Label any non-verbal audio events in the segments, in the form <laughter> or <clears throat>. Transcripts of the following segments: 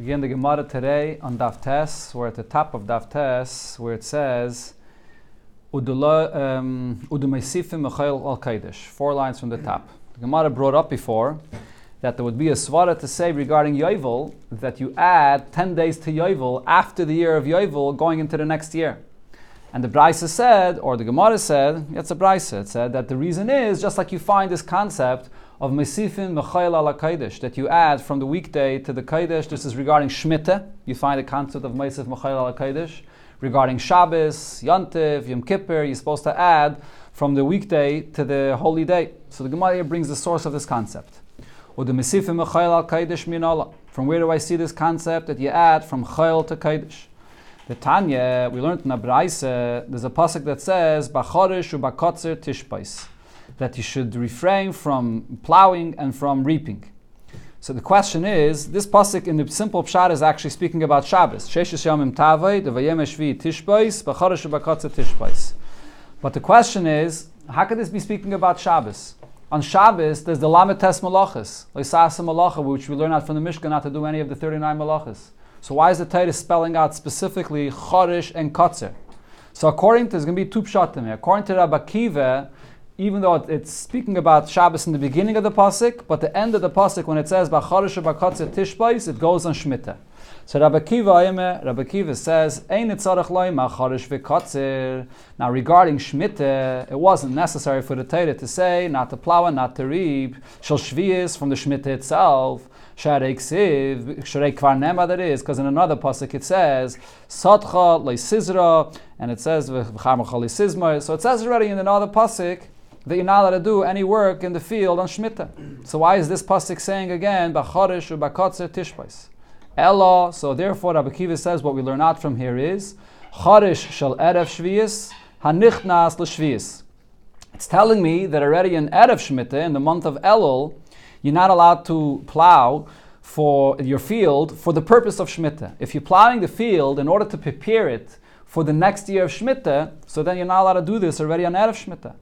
Begin the Gemara today on Daf Tes. We're at the top of Daf Tes, where it says, "Udula- um, al Kaidish. Four lines from the top. The Gemara brought up before that there would be a svara to say regarding Yovel that you add 10 days to Yovel after the year of Yovel going into the next year. And the Brisa said, or the Gemara said, it's a Brisa, it said that the reason is just like you find this concept of Mesifin Mechayel ala Kaidish, that you add from the weekday to the Kaidish. This is regarding Shemitah. You find the concept of Mesif Mechayel ala Kaidish. Regarding Shabbos, Yantiv, Yom Kippur, you're supposed to add from the weekday to the holy day. So the Gemara brings the source of this concept. Or the Mesifim Mechayel al. From where do I see this concept that you add from Chayel to Kaidish? The Tanya, we learned in Abraise, there's a pasuk that says, Bachorish ubakotzer tishpais that you should refrain from plowing and from reaping. So the question is, this pasuk in the simple pshat is actually speaking about Shabbos. Sheshes. But the question is, how could this be speaking about Shabbos? On Shabbos, there's the Lametes Malachas, which we learn out from the Mishkan not to do any of the 39 Malachas. So why is the Torah spelling out specifically Chodesh and Kotzer? So according to, there's going to be two pshatim here. According to Rabbi Kiva, even though it's speaking about Shabbos in the beginning of the pasuk, but the end of the pasuk when it says Bacharish Bakatze Tishbais, it goes on Shemitah. So Rabbi Kiva, Rabbi Kiva says, Now regarding Shemitah, it wasn't necessary for the Torah to say not to plow and not to reap. Shal Shvius from the Shemitah itself. Sharei Ksiv, Kvar Nema that is, because in another pasuk it says Satcha Leisizra, and it says. So it says already in another pasuk that you're not allowed to do any work in the field on Shemitah. So why is this pasuk saying again, Bacharish u'bakotzer tishbais? Ella, so therefore Rabbi Kiva says what we learn out from here is, Charish shel erev shvius, hanichnas l'shvius. It's telling me that already in erev Shemitah, in the month of Elul, you're not allowed to plow for your field for the purpose of Shemitah. If you're plowing the field in order to prepare it for the next year of Shemitah, so then you're not allowed to do this already on erev Shemitah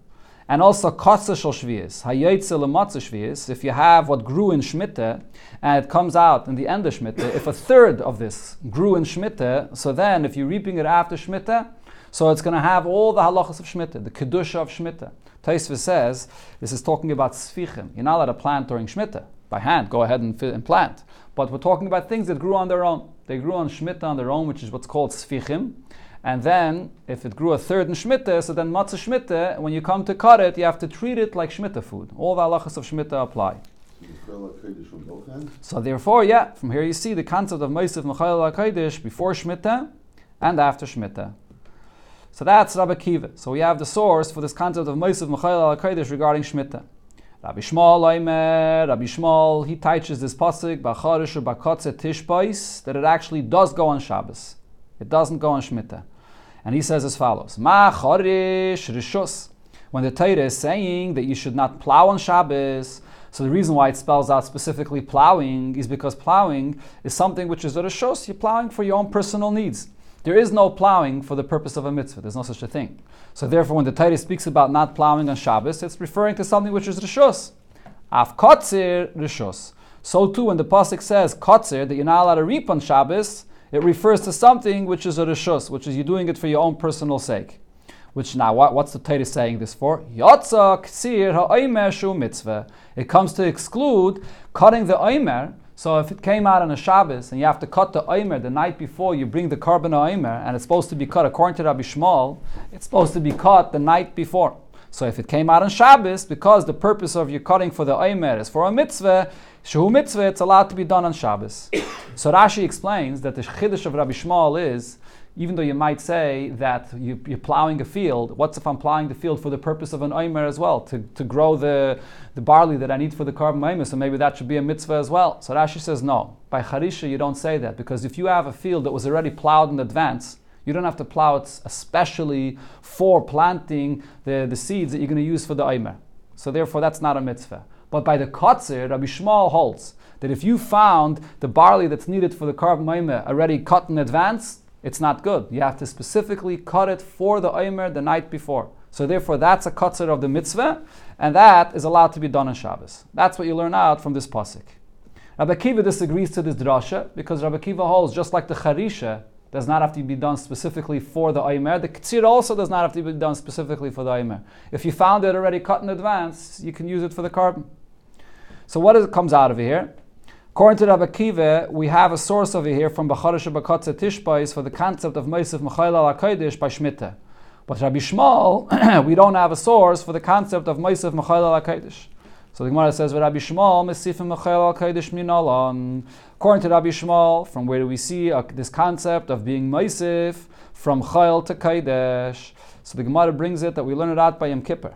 and also kotze shel shvius, hayotze lematze shvius. If you have what grew in Shemitah and it comes out in the end of Shemitah, if a third of this grew in Shemitah, so then if you're reaping it after Shemitah, so it's going to have all the halachas of Shemitah, the kedusha of Shemitah. Taisva says this is talking about sfichim. You're not allowed to plant during Shemitah by hand. Go ahead and, plant. But we're talking about things that grew on their own. They grew on Shemitah on their own, which is what's called sfichim. And then, if it grew a third in Shemitah, so then matzah Shemitah, when you come to cut it, you have to treat it like Shemitah food. All the halachas of Shemitah apply. So therefore, yeah, from here you see the concept of Meisif Mechayel HaKadosh before Shemitah and after Shemitah. So that's Rabbi Kiva. So we have the source for this concept of Meisif Mechayel HaKadosh regarding Shemitah. Rabbi Yishmael Oimer, Rabbi Yishmael, he teaches this pasuk, Bacharish or Bakotze Tishbais, that it actually does go on Shabbos. It doesn't go on Shemitah. And he says as follows Ma chorish rishus. When the Torah is saying that you should not plow on Shabbos, so the reason why it spells out specifically plowing is because plowing is something which is a rishus. You're plowing for your own personal needs. There is no plowing for the purpose of a mitzvah. There's no such a thing. So therefore, when the Torah speaks about not plowing on Shabbos, it's referring to something which is rishus. Af kotzir rishus. So too, when the pasuk says kotzir that you're not allowed to reap on Shabbos, it refers to something which is a rishus, which is you're doing it for your own personal sake. Which now, what, what's the Torah saying this for? Mitzvah. It comes to exclude cutting the omer. So if it came out on a Shabbos and you have to cut the omer the night before you bring the korban omer, and it's supposed to be cut according to Rabbi Yishmael, it's supposed to be cut the night before. So if it came out on Shabbos, because the purpose of your cutting for the omer is for a mitzvah, Shehu mitzvah, it's allowed to be done on Shabbos. <coughs> so Rashi explains that the chiddush of Rabbi Yishmael is, even though you might say that you, are plowing a field, what's if I'm plowing the field for the purpose of an omer as well, to, to grow the, the barley that I need for the korban omer, so maybe that should be a mitzvah as well. So Rashi says no. By Harisha, you don't say that, because if you have a field that was already plowed in advance, you don't have to plow it especially for planting the, the seeds that you're going to use for the omer. So therefore, that's not a mitzvah. But by the Kotzer, Rabbi Yishmael holds that if you found the barley that's needed for the Karb Maimer already cut in advance, it's not good. You have to specifically cut it for the Omer the night before. So therefore, that's a Kotzer of the mitzvah, and that is allowed to be done on Shabbos. That's what you learn out from this pasuk. Rabbi Kiva disagrees to this drasha because Rabbi Kiva holds just like the charisha does not have to be done specifically for the Aimer. The Ktsir also does not have to be done specifically for the Aimer. If you found it already cut in advance, you can use it for the korban. So what is, comes out of here? According to Rabbi Kiva, we have a source over here from Bacharish Bakatze Tishbais for the concept of Meisif Mechail al by Shmita. But Rabbi Yishmael, <clears throat> we don't have a source for the concept of Meisif Mechail al So the Gemara says, Rabbi Yishmael, Mesifim Mechail al Minalan. According to Rabbi Yishmael, from where do we see uh, this concept of being Meisif from Chayil to Kaidesh? So the Gemara brings it that we learn it out by Yom Kippur.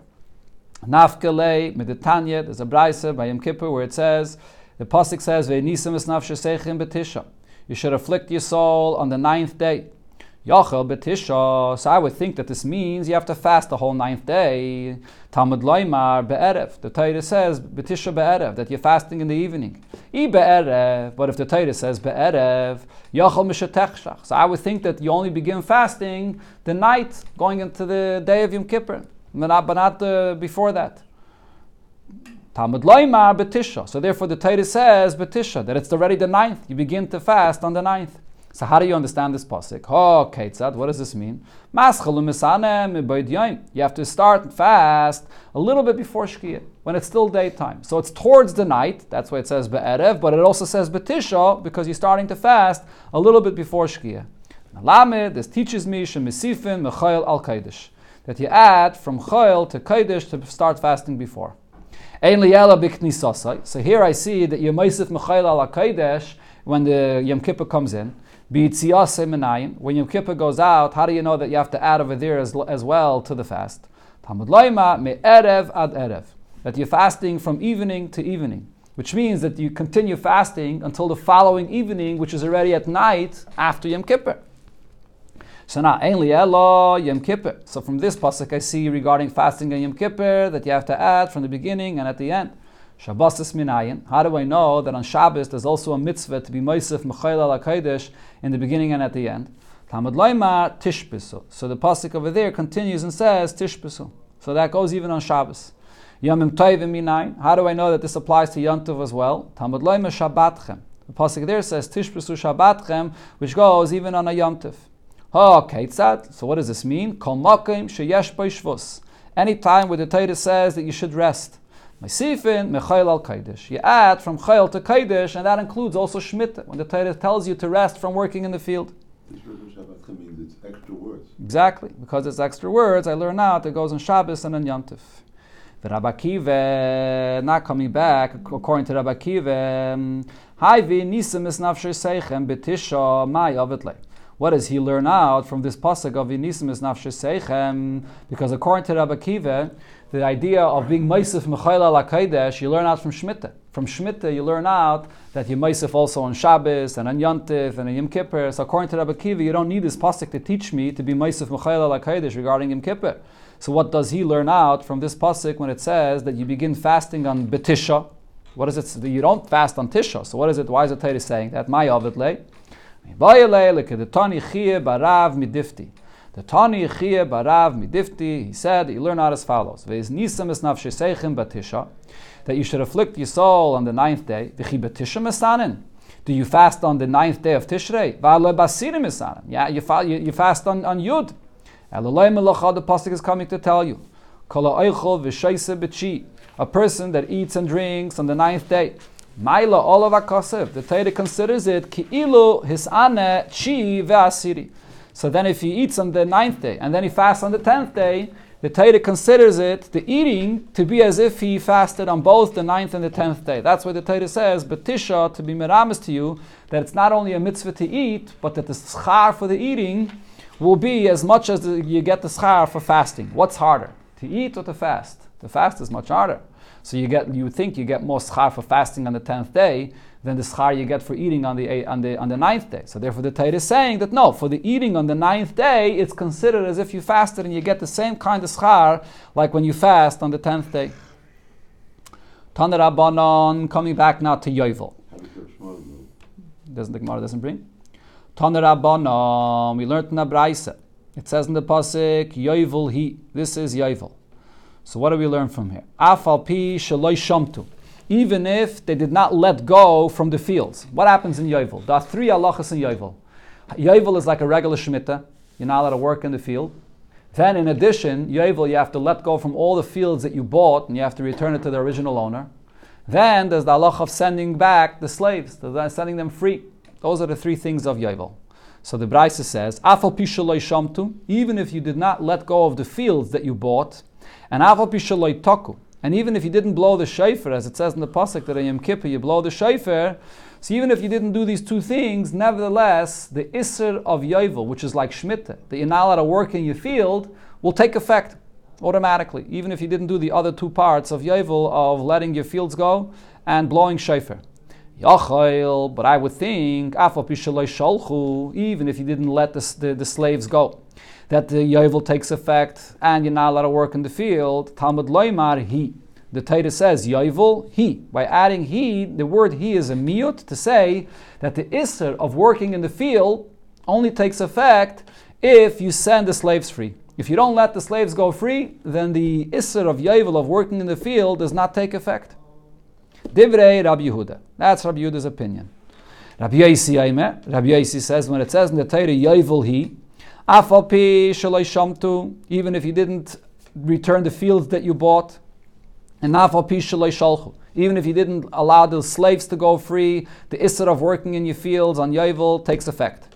Nafkele, Meditanya, there's a Braisa by Yom Kippur where it says, the pasuk says, "Ve'nisim es nafshesechem betisha." You should afflict your soul on the ninth day. Yachel betisha. So I would think that this means you have to fast the whole ninth day. Talmud loymar be'erev. The Torah says betisha be'erev that you're fasting in the evening. I be'erev. But if the Torah says be'erev, yachel mishatechshach. So I would think that you only begin fasting the night going into the day of Yom Kippur, but not, uh, before that. Talmud Loimar Betisha. So therefore the Torah says Betisha, that it's already the ninth. You begin to fast on the ninth. So how do you understand this pasuk? Oh, Ketzad, what does this mean? You have to start fast a little bit before Shkia, when it's still daytime. So it's towards the night, that's why it says Be'erev, but it also says Betisha, because you're starting to fast a little bit before Shkia. Lamed, this teaches me Shemisifin Mechayel Al Kaidish, that you add from Chayel to Kaidish to start fasting before. So here I see that you Yemaisif Mechail al Kodesh when the Yom Kippur comes in. When Yom Kippur goes out, how do you know that you have to add over there as, as well to the fast? Talmud Loima me erev ad erev. That you're fasting from evening to evening, which means that you continue fasting until the following evening, which is already at night after Yom Kippur. So now, Yom Kippur. So from this pasuk, I see regarding fasting on Yom Kippur that you have to add from the beginning and at the end. Shabbos is minayin. How do I know that on Shabbos there's also a mitzvah to be Moisef Mechayel al Hakodesh in the beginning and at the end? Talmud Loima Tishbisu. So the pasuk over there continues and says Tishbisu. So that goes even on Shabbos. Yomim Toivim minayin. How do I know that this applies to Yom Tov as well? Talmud Loima Shabbatchem. The pasuk there says Tishbisu Shabbatchem, which goes even on a Yom Tov. Oh, Ketzad. So what does this mean? Kol makim sheyesh. Any time where the Torah says that you should rest. Mesifin mechayil al kaidish. You add from chayil to kaidish, and that includes also shmita. When the Torah tells you to rest from working in the field. Exactly, because it's extra words. I learn out it goes on Shabbos and on Yontif. The Rabbi Kiva, not coming back, according to Rabbi Kiva, Haivi nisim is nafsher seichem betisha mai avitlei. What does he learn out from this pasuk of Inisim is Seichem? Because according to Rabbi Kiva, the idea of being Meisif Mechail al you learn out from Shemitah. From Shemitah, you learn out that you Meisif also on Shabbos and on Yontif and on Yom Kippur. So according to Rabbi Kiva, you don't need this pasuk to teach me to be Meisif Mechail al regarding Yom Kippur. So what does he learn out from this pasuk when it says that you begin fasting on Betisha? What is it? You don't fast on Tisha. So what is it? Why is the Torah saying that? My Avitlay. The Tani Barav Midifti. The Tani Barav Midifti, he said that you learn out as follows. That you should afflict your soul on the ninth day. Do you fast on the ninth day of Tishrei? Yeah, you, fa- you, you fast on, on Yud. The Pasuk is coming to tell you. A person that eats and drinks on the ninth day. Maila olav akasev. The Torah considers it ki'ilu hisane chi ve'asiri. So then, if he eats on the ninth day and then he fasts on the tenth day, the Torah considers it the eating to be as if he fasted on both the ninth and the tenth day. That's why the Torah says, "Betisha to be meramis to you that it's not only a mitzvah to eat, but that the schar for the eating will be as much as you get the schar for fasting. What's harder, to eat or to fast? To fast is much harder. So you get you think you get more schar for fasting on the tenth day than the schar you get for eating on the on the on the ninth day. So therefore, the Torah is saying that no, for the eating on the ninth day, it's considered as if you fasted and you get the same kind of schar like when you fast on the tenth day. Taner Rabbanon, coming back now to Yovel. Doesn't the Gemara doesn't bring? Taner Rabbanon, we learned in the Braisa. It says in the pasuk Yovel he. This is Yovel. So what do we learn from here? Afal pi shaloi shamtu. even if they did not let go from the fields. What happens in Yovel? There are three halachas in Yovel. Yovel is like a regular Shemitah. You're not allowed to work in the field. Then, in addition, Yovel, you have to let go from all the fields that you bought and you have to return it to the original owner. Then there's the halach of sending back the slaves, sending them free. Those are the three things of Yovel. So the Braisa says, Afal pishaloi shamtu, even if you did not let go of the fields that you bought, and taku, and even if you didn't blow the shofar, as it says in the pasuk that in Yom Kippur you blow the shofar, so even if you didn't do these two things, nevertheless, the Isser of Yovel, which is like Shemitah, that you're not allowed to work in your field, will take effect automatically, even if you didn't do the other two parts of Yovel of letting your fields go and blowing shofar. Yachayil, but I would think, even if you didn't let the, the, the slaves go, that the Yovel takes effect and you're not allowed to work in the field, Talmud Loimar, he. The Torah says Yovel he. By adding he, the word he is a miyut to say that the isser of working in the field only takes effect if you send the slaves free. If you don't let the slaves go free, then the isser of Yovel of working in the field does not take effect. Divrei Rabbi Yehuda. That's Rabbi Yehuda's opinion. Rabbi Yosi Aimer. Rabbi Yosi says when it says in the Torah Yovel he, Afal pi shaloi shamtu, even if you didn't return the fields that you bought, and even if you didn't allow the slaves to go free, the isser of working in your fields on Yovel takes effect.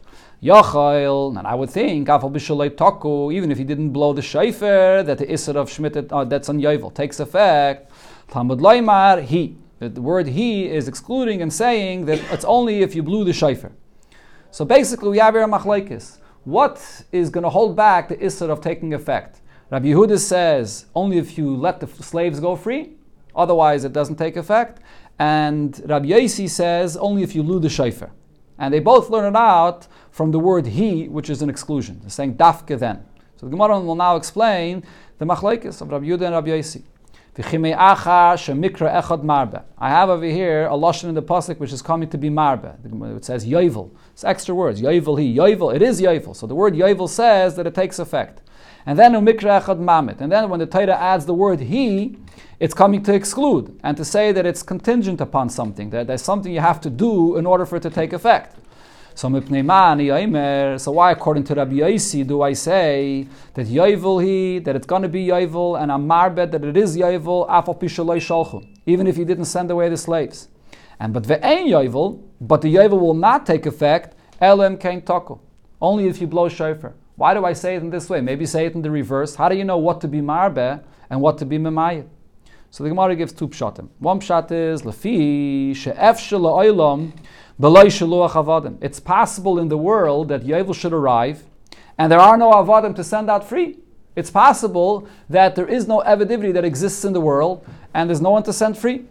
Yochel, and I would think, even if you didn't blow the shofar, that the isser of Shemitah uh, that's on Yovel takes effect. Talmud Loimar, he. The word he is excluding and saying that it's only if you blew the shofar. So basically, we have here a machlaikis. What is going to hold back the isser of taking effect? Rabbi Yehuda says only if you let the slaves go free, otherwise it doesn't take effect. And Rabbi Yosi says only if you lose the shofar. And they both learn it out from the word he, which is an exclusion. They're saying dafke then. So the Gemara will now explain the machlaikis of Rabbi Yehuda and Rabbi Yosi. I have over here a lashon in the pasuk which is coming to be marbe. It says yovel. It's extra words. Yovel he. Yovel. It is yovel. So the word yovel says that it takes effect. And then umikra echad mamit. And then when the Torah adds the word he, it's coming to exclude and to say that it's contingent upon something, that there's something you have to do in order for it to take effect. So so why, according to Rabbi Yosi, do I say that Yovel he, that it's going to be Yovel, and Amarbet, that it is Yovel, Afal Pishaloi even if you didn't send away the slaves. And but ve'ein Yovel, but the Yovel will not take effect, Elim Kain Toko, only if you blow shofar. Why do I say it in this way? Maybe say it in the reverse. How do you know what to be marbe and what to be memayit? So the Gemara gives two pshatim. One pshat is lefi she'ef. It's possible in the world that Yovel should arrive, and there are no avadim to send out free. It's possible that there is no evidivity that exists in the world, and there's no one to send free.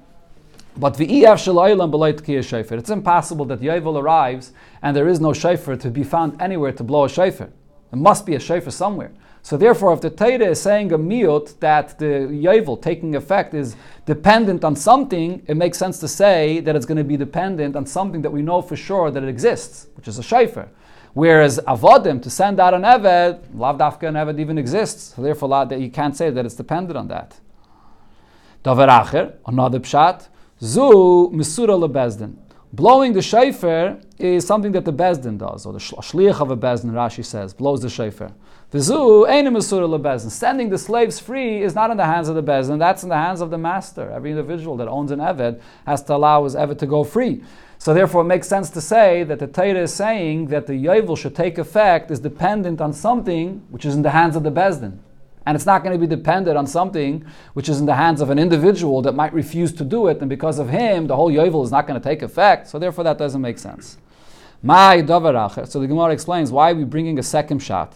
But it's impossible that Yovel arrives and there is no shofar to be found anywhere to blow a shofar. There must be a shofar somewhere. So therefore, if the Torah is saying a miut that the yovel taking effect is dependent on something, it makes sense to say that it's going to be dependent on something that we know for sure that it exists, which is a shayfer. Whereas avodim to send out an eved, lav dafka an eved even exists. So therefore, you can't say that it's dependent on that. Davar acher, another pshat, zu misura lebezdin. Blowing the shofar is something that the bezdin does, or the shliach of a bezdin, Rashi says, blows the shofar. Vizu bezdin. Sending the slaves free is not in the hands of the bezdin, that's in the hands of the master. Every individual that owns an eved has to allow his eved to go free. So therefore, it makes sense to say that the Torah is saying that the yovel should take effect is dependent on something which is in the hands of the bezdin. And it's not going to be dependent on something which is in the hands of an individual that might refuse to do it, and because of him, the whole yovel is not going to take effect. So therefore, that doesn't make sense. My So the Gemara explains why are we bringing a second shot.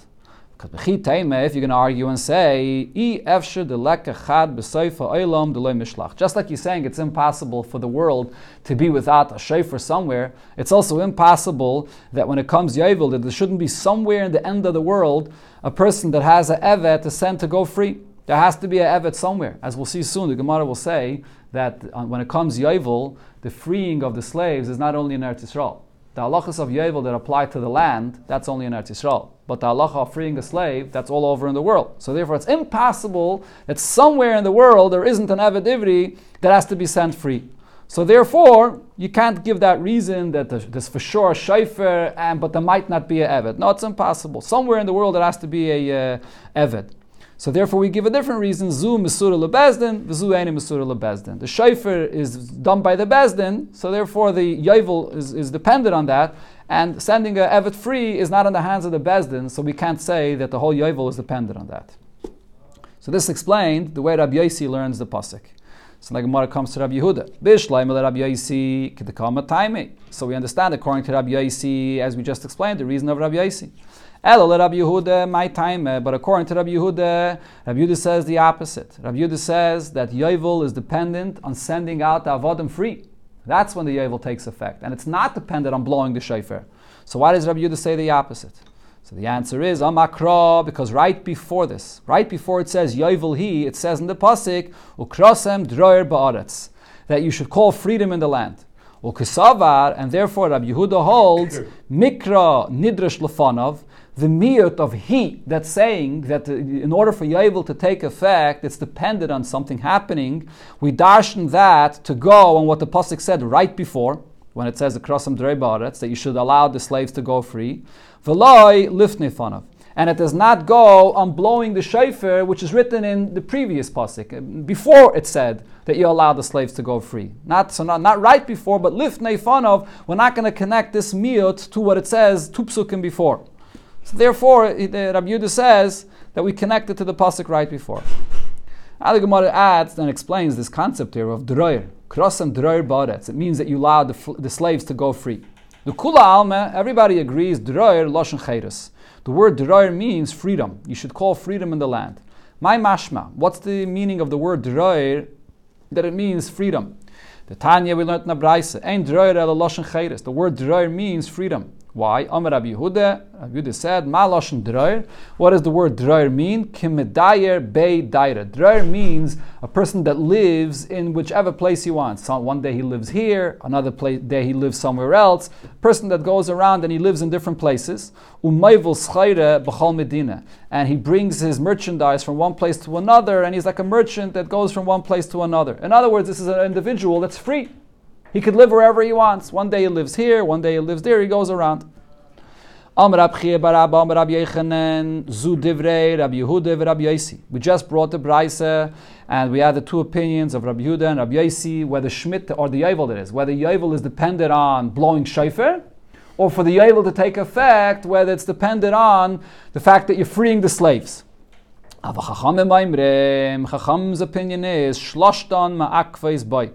Because if you're going to argue and say, the lakekhad besaifa ailom deli mishlach, just like you're saying it's impossible for the world to be without a shofar somewhere, it's also impossible that when it comes Yovel, that there shouldn't be somewhere in the end of the world a person that has an Evet to send to go free. There has to be an Evet somewhere. As we'll see soon, the Gemara will say that uh, when it comes Yovel, the freeing of the slaves is not only in Eretz Yisrael. The halachas of Yovel that apply to the land, that's only in Eretz Yisrael. But the halacha of freeing a slave, that's all over in the world. So therefore, it's impossible that somewhere in the world there isn't an avidivity that has to be sent free. So therefore, you can't give that reason that there's for sure a shayfer, and but there might not be a evet. No, it's impossible. Somewhere in the world there has to be a uh. So therefore, we give a different reason. Zu mesura lebezdin, v'zu lebezdin. The shayfer is done by the bezdin, so therefore the yovel is, is dependent on that. And sending a evet free is not in the hands of the bezdin, so we can't say that the whole yovel is dependent on that. So this explained the way Rabbi Yossi learns the pasuk. So the Gemara comes to Rabbi Yehuda. Bishleim Rabbi Yossi k'tekama taimi. So we understand according to Rabbi Yossi, as we just explained, the reason of Rabbi Yossi. Ela Rabbi Yehuda my time, eh, but according to Rabbi Yehuda, Rabbi Yehuda says the opposite. Rabbi Yehuda says that Yovel is dependent on sending out the avodim free. That's when the Yovel takes effect, and it's not dependent on blowing the shofar. So why does Rabbi Yehuda say the opposite? So the answer is Amakra, because right before this, right before it says Yovel he, it says in the pasuk Ukrosem droyer ba'aretz that you should call freedom in the land. Ukisavar, and therefore Rabbi Yehuda holds <laughs> Mikra nidrash lefanov, the miyut of he that's saying that uh, in order for Yovel to take effect, it's dependent on something happening. We darshan that to go on what the pasuk said right before when it says droyer ba'aretz that you should allow the slaves to go free. V'loi lifnei And it does not go on blowing the shofar, which is written in the previous pasuk. Uh, before it said that you allow the slaves to go free. Not so not, not right before, but lifnei fanov. We're not going to connect this miut to what it says two psukim before. So therefore, it, uh, Rabbi Yehuda says that we connect it to the pasuk right before. Ali Gemara adds and explains this concept here of droyer, krosam droyer baretz. It means that you allow the, the slaves to go free. The kula alma, everybody agrees, droyer loshen chayres. The word droyer means freedom. You should call freedom in the land. My mashma, what's the meaning of the word droyer? That it means freedom. The Tanya we learned in the Braise, ein droyer el loshen chayres. The word droyer means freedom. Why? Amar Rabbi Yehuda, Rabbi Yehuda said, Ma droyer. What does the word droyer mean? Kimedayer be daira. Droyer means a person that lives in whichever place he wants. So one day he lives here, another place, day he lives somewhere else. Person that goes around and he lives in different places. Umayvul schayre b'chol medina. And he brings his merchandise from one place to another, and he's like a merchant that goes from one place to another. In other words, this is an individual that's free. He could live wherever he wants. One day he lives here, one day he lives there, he goes around. We just brought the Braise, and we had the two opinions of Rabbi Yehuda and Rabbi Yossi, whether Schmidt or the Yovel it is, whether Yovel is dependent on blowing shofar, or for the Yovel to take effect, whether it's dependent on the fact that you're freeing the slaves. Chacham's opinion is, Shloshtan ma'akva boy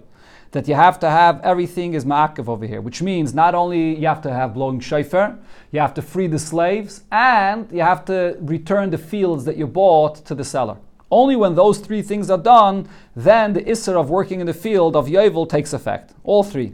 that you have to have everything is ma'akev over here, which means not only you have to have blowing shofar, you have to free the slaves, and you have to return the fields that you bought to the seller. Only when those three things are done, then the isser of working in the field of Yovel takes effect. All three.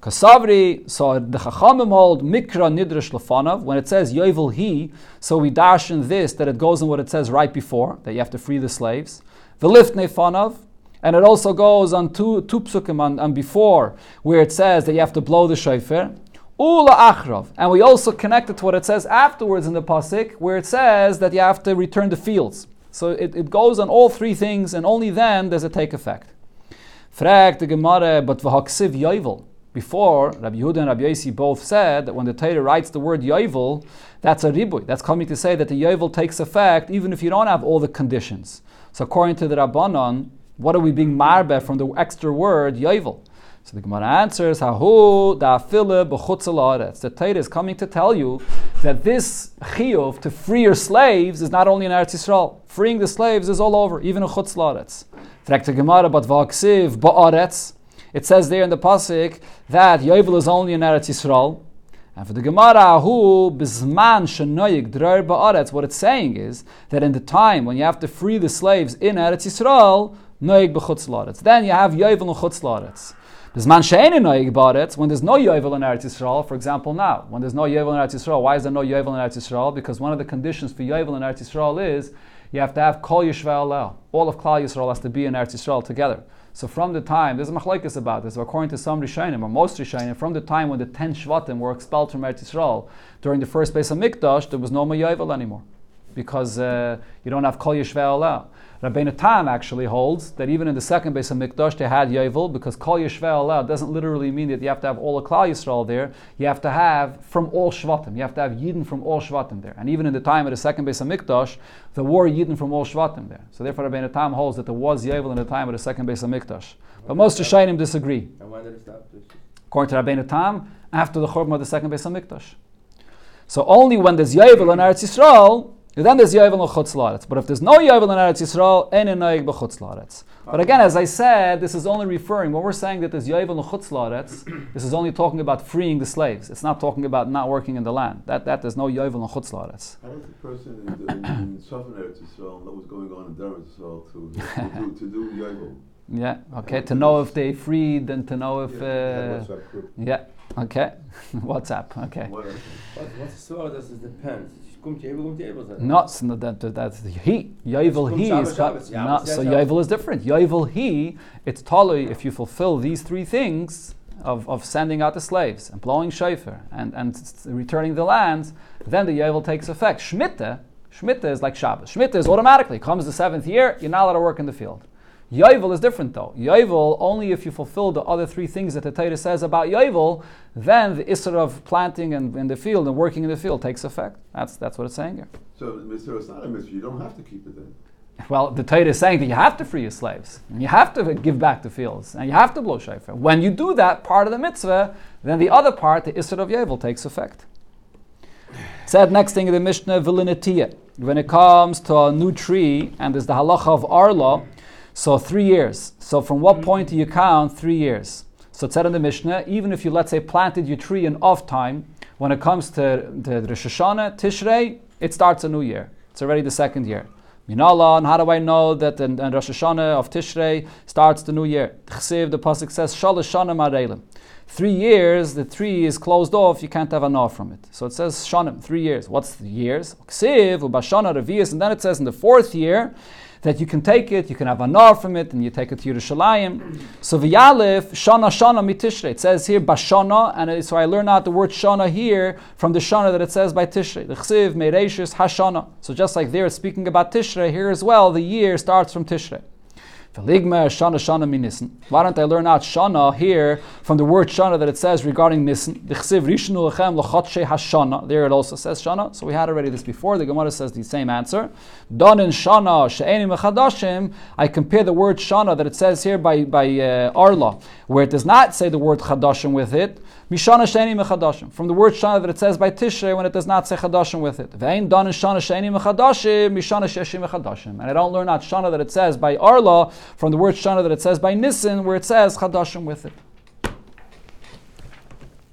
Kasavri, so the Chachamim hold Mikra Nidrash Lefanav, when it says Yovel he, so we dash in this that it goes in what it says right before, that you have to free the slaves. The Lift Nefanav, and it also goes on two, two psukim on, before, where it says that you have to blow the shofar. Ula achrov. And we also connect it to what it says afterwards in the pasuk, where it says that you have to return the fields. So it, it goes on all three things, and only then does it take effect. Frag the Gemara, but v'haksiv yovel. Before, Rabbi Yehuda and Rabbi Yossi both said that when the Torah writes the word yovel, that's a ribuy. That's coming to say that the yovel takes effect even if you don't have all the conditions. So according to the Rabbanon, what are we being marbe from the extra word yovel? So the Gemara answers, Hahu da b'chutz The Torah is coming to tell you that this chiyuv to free your slaves is not only in Eretz Yisrael. Freeing the slaves is all over, even in chutz la'aretz. the Gemara, but v'aksiv ba'aretz. It says there in the pasuk that yovel is only in Eretz Yisrael. And for the Gemara, who bisman shenoyik drar ba'aretz, what it's saying is that in the time when you have to free the slaves in Eretz Yisrael, noig b'chutz laretz. Then you have yovel and chutz laretz. There's man she'en noig baretz when there's no yovel in Eretz Yisrael. For example, now when there's no yovel in Eretz Yisrael, why is there no yovel in Eretz Yisrael? Because one of the conditions for yovel in Eretz Yisrael is you have to have kol yishvel All of Klal Yisrael has to be in Eretz Yisrael together. So from the time, there's a machlekes about this, according to some Rishonim, or most Rishonim, from the time when the ten Shvatim were expelled from Eretz Yisrael, during the first base of Mikdash, there was no Yovel anymore. because uh, you don't have Kol Yishvei. Rabbeinu Tam actually holds that even in the second base of Mikdash they had Yovel because Kol Yishvei Olah doesn't literally mean that you have to have all of Klal Yisrael there. You have to have from all Shvatim. You have to have Yidden from all Shvatim there. And even in the time of the second base of Mikdash, there were Yidden from all Shvatim there. So therefore Rabbeinu Tam holds that there was Yovel in the time of the second base of Mikdash. But most Rishonim disagree. And when did it stop? According to Rabbeinu Tam, after the Churban of the second base of Mikdash. So only when there's Yovel in Eretz Yisrael, then there's Yovel in Chutz La'aretz. But if there's no Yovel in Eretz Yisrael, ein noig b'chutz La'aretz. But again, as I said, this is only referring, when we're saying that there's Yovel in Chutz La'aretz, <clears throat> this is only talking about freeing the slaves. It's not talking about not working in the land. That, that there's no Yovel in Chutz La'aretz. How does the person in, the, in, in Southern Eretz Yisrael know what's going on in Durham Yisrael to, to, do, to do Yovel? <laughs> Yeah, okay, to know if they freed and to know if. Yeah, Uh, what's that group? yeah, okay. <laughs> WhatsApp, okay. What else? What, what's the? Does it depend? Komt even, komt. Not so that, that, that's the he. Yovel he Shabbos, is Shabbos, not so Yovel is different. Yovel he, it's totally if you fulfill these three things of, of sending out the slaves and blowing shofar and, and returning the lands, then the Yovel takes effect. Shmita, Shmita is like Shabbos. Shmita is automatically comes the seventh year, you're not allowed to work in the field. Yovel is different though. Yovel, only if you fulfill the other three things that the Torah says about Yovel, then the Isra of planting and in the field and working in the field takes effect. That's, that's what it's saying here. So, Mr. It's not a mitzvah. You don't have to keep it then. Well, the Torah is saying that you have to free your slaves, and you have to give back the fields, and you have to blow shofar. When you do that part of the mitzvah, then the other part, the Isra of Yovel, takes effect. Said next thing in the Mishnah, Vilinatiyah. When it comes to a new tree, and there's the halacha of Arla, so three years. So from what mm-hmm. point do you count three years? So it said in the Mishnah, even if you, let's say, planted your tree in off time, when it comes to, the Rosh Hashanah, Tishrei, it starts a new year. It's already the second year. Minallah, and how do I know that in, in Rosh Hashanah of Tishrei starts the new year? Chsiv, the pasuk says, Shalosh Shanim Areilim. Three years, the tree is closed off, you can't have an off from it. So it says Shanim, three years. What's the years? Ksiv, Ubashana, Revius, and then it says in the fourth year that you can take it, you can have an off from it, and you take it to Yerushalayim. So V'yalef, Shana Shana Mitishrei. It says here Bashana, and so I learn out the word Shana here from the Shana that it says by Tishrei. The Chsiv, Meireshis, Hashana. So just like there it's speaking about Tishrei, here as well, the year starts from Tishrei. Shana Shana Why don't I learn out Shana here from the word Shana that it says regarding Hashana. There it also says Shana. So we had already this before. The Gemara says the same answer. Don in Shana She'eni Mechadashim. I compare the word Shana that it says here by by uh, Arla, where it does not say the word Chadashim with it. Mishana Mechadashim. From the word Shana that it says by Tishrei when it does not say Chadashim with it. Vein Don in Shana Sheni Mechadashim. Mishana Sheshim Mechadashim. And I don't learn out Shana that it says by Arla from the word Shana that it says by Nisan where it says Chadashim with it.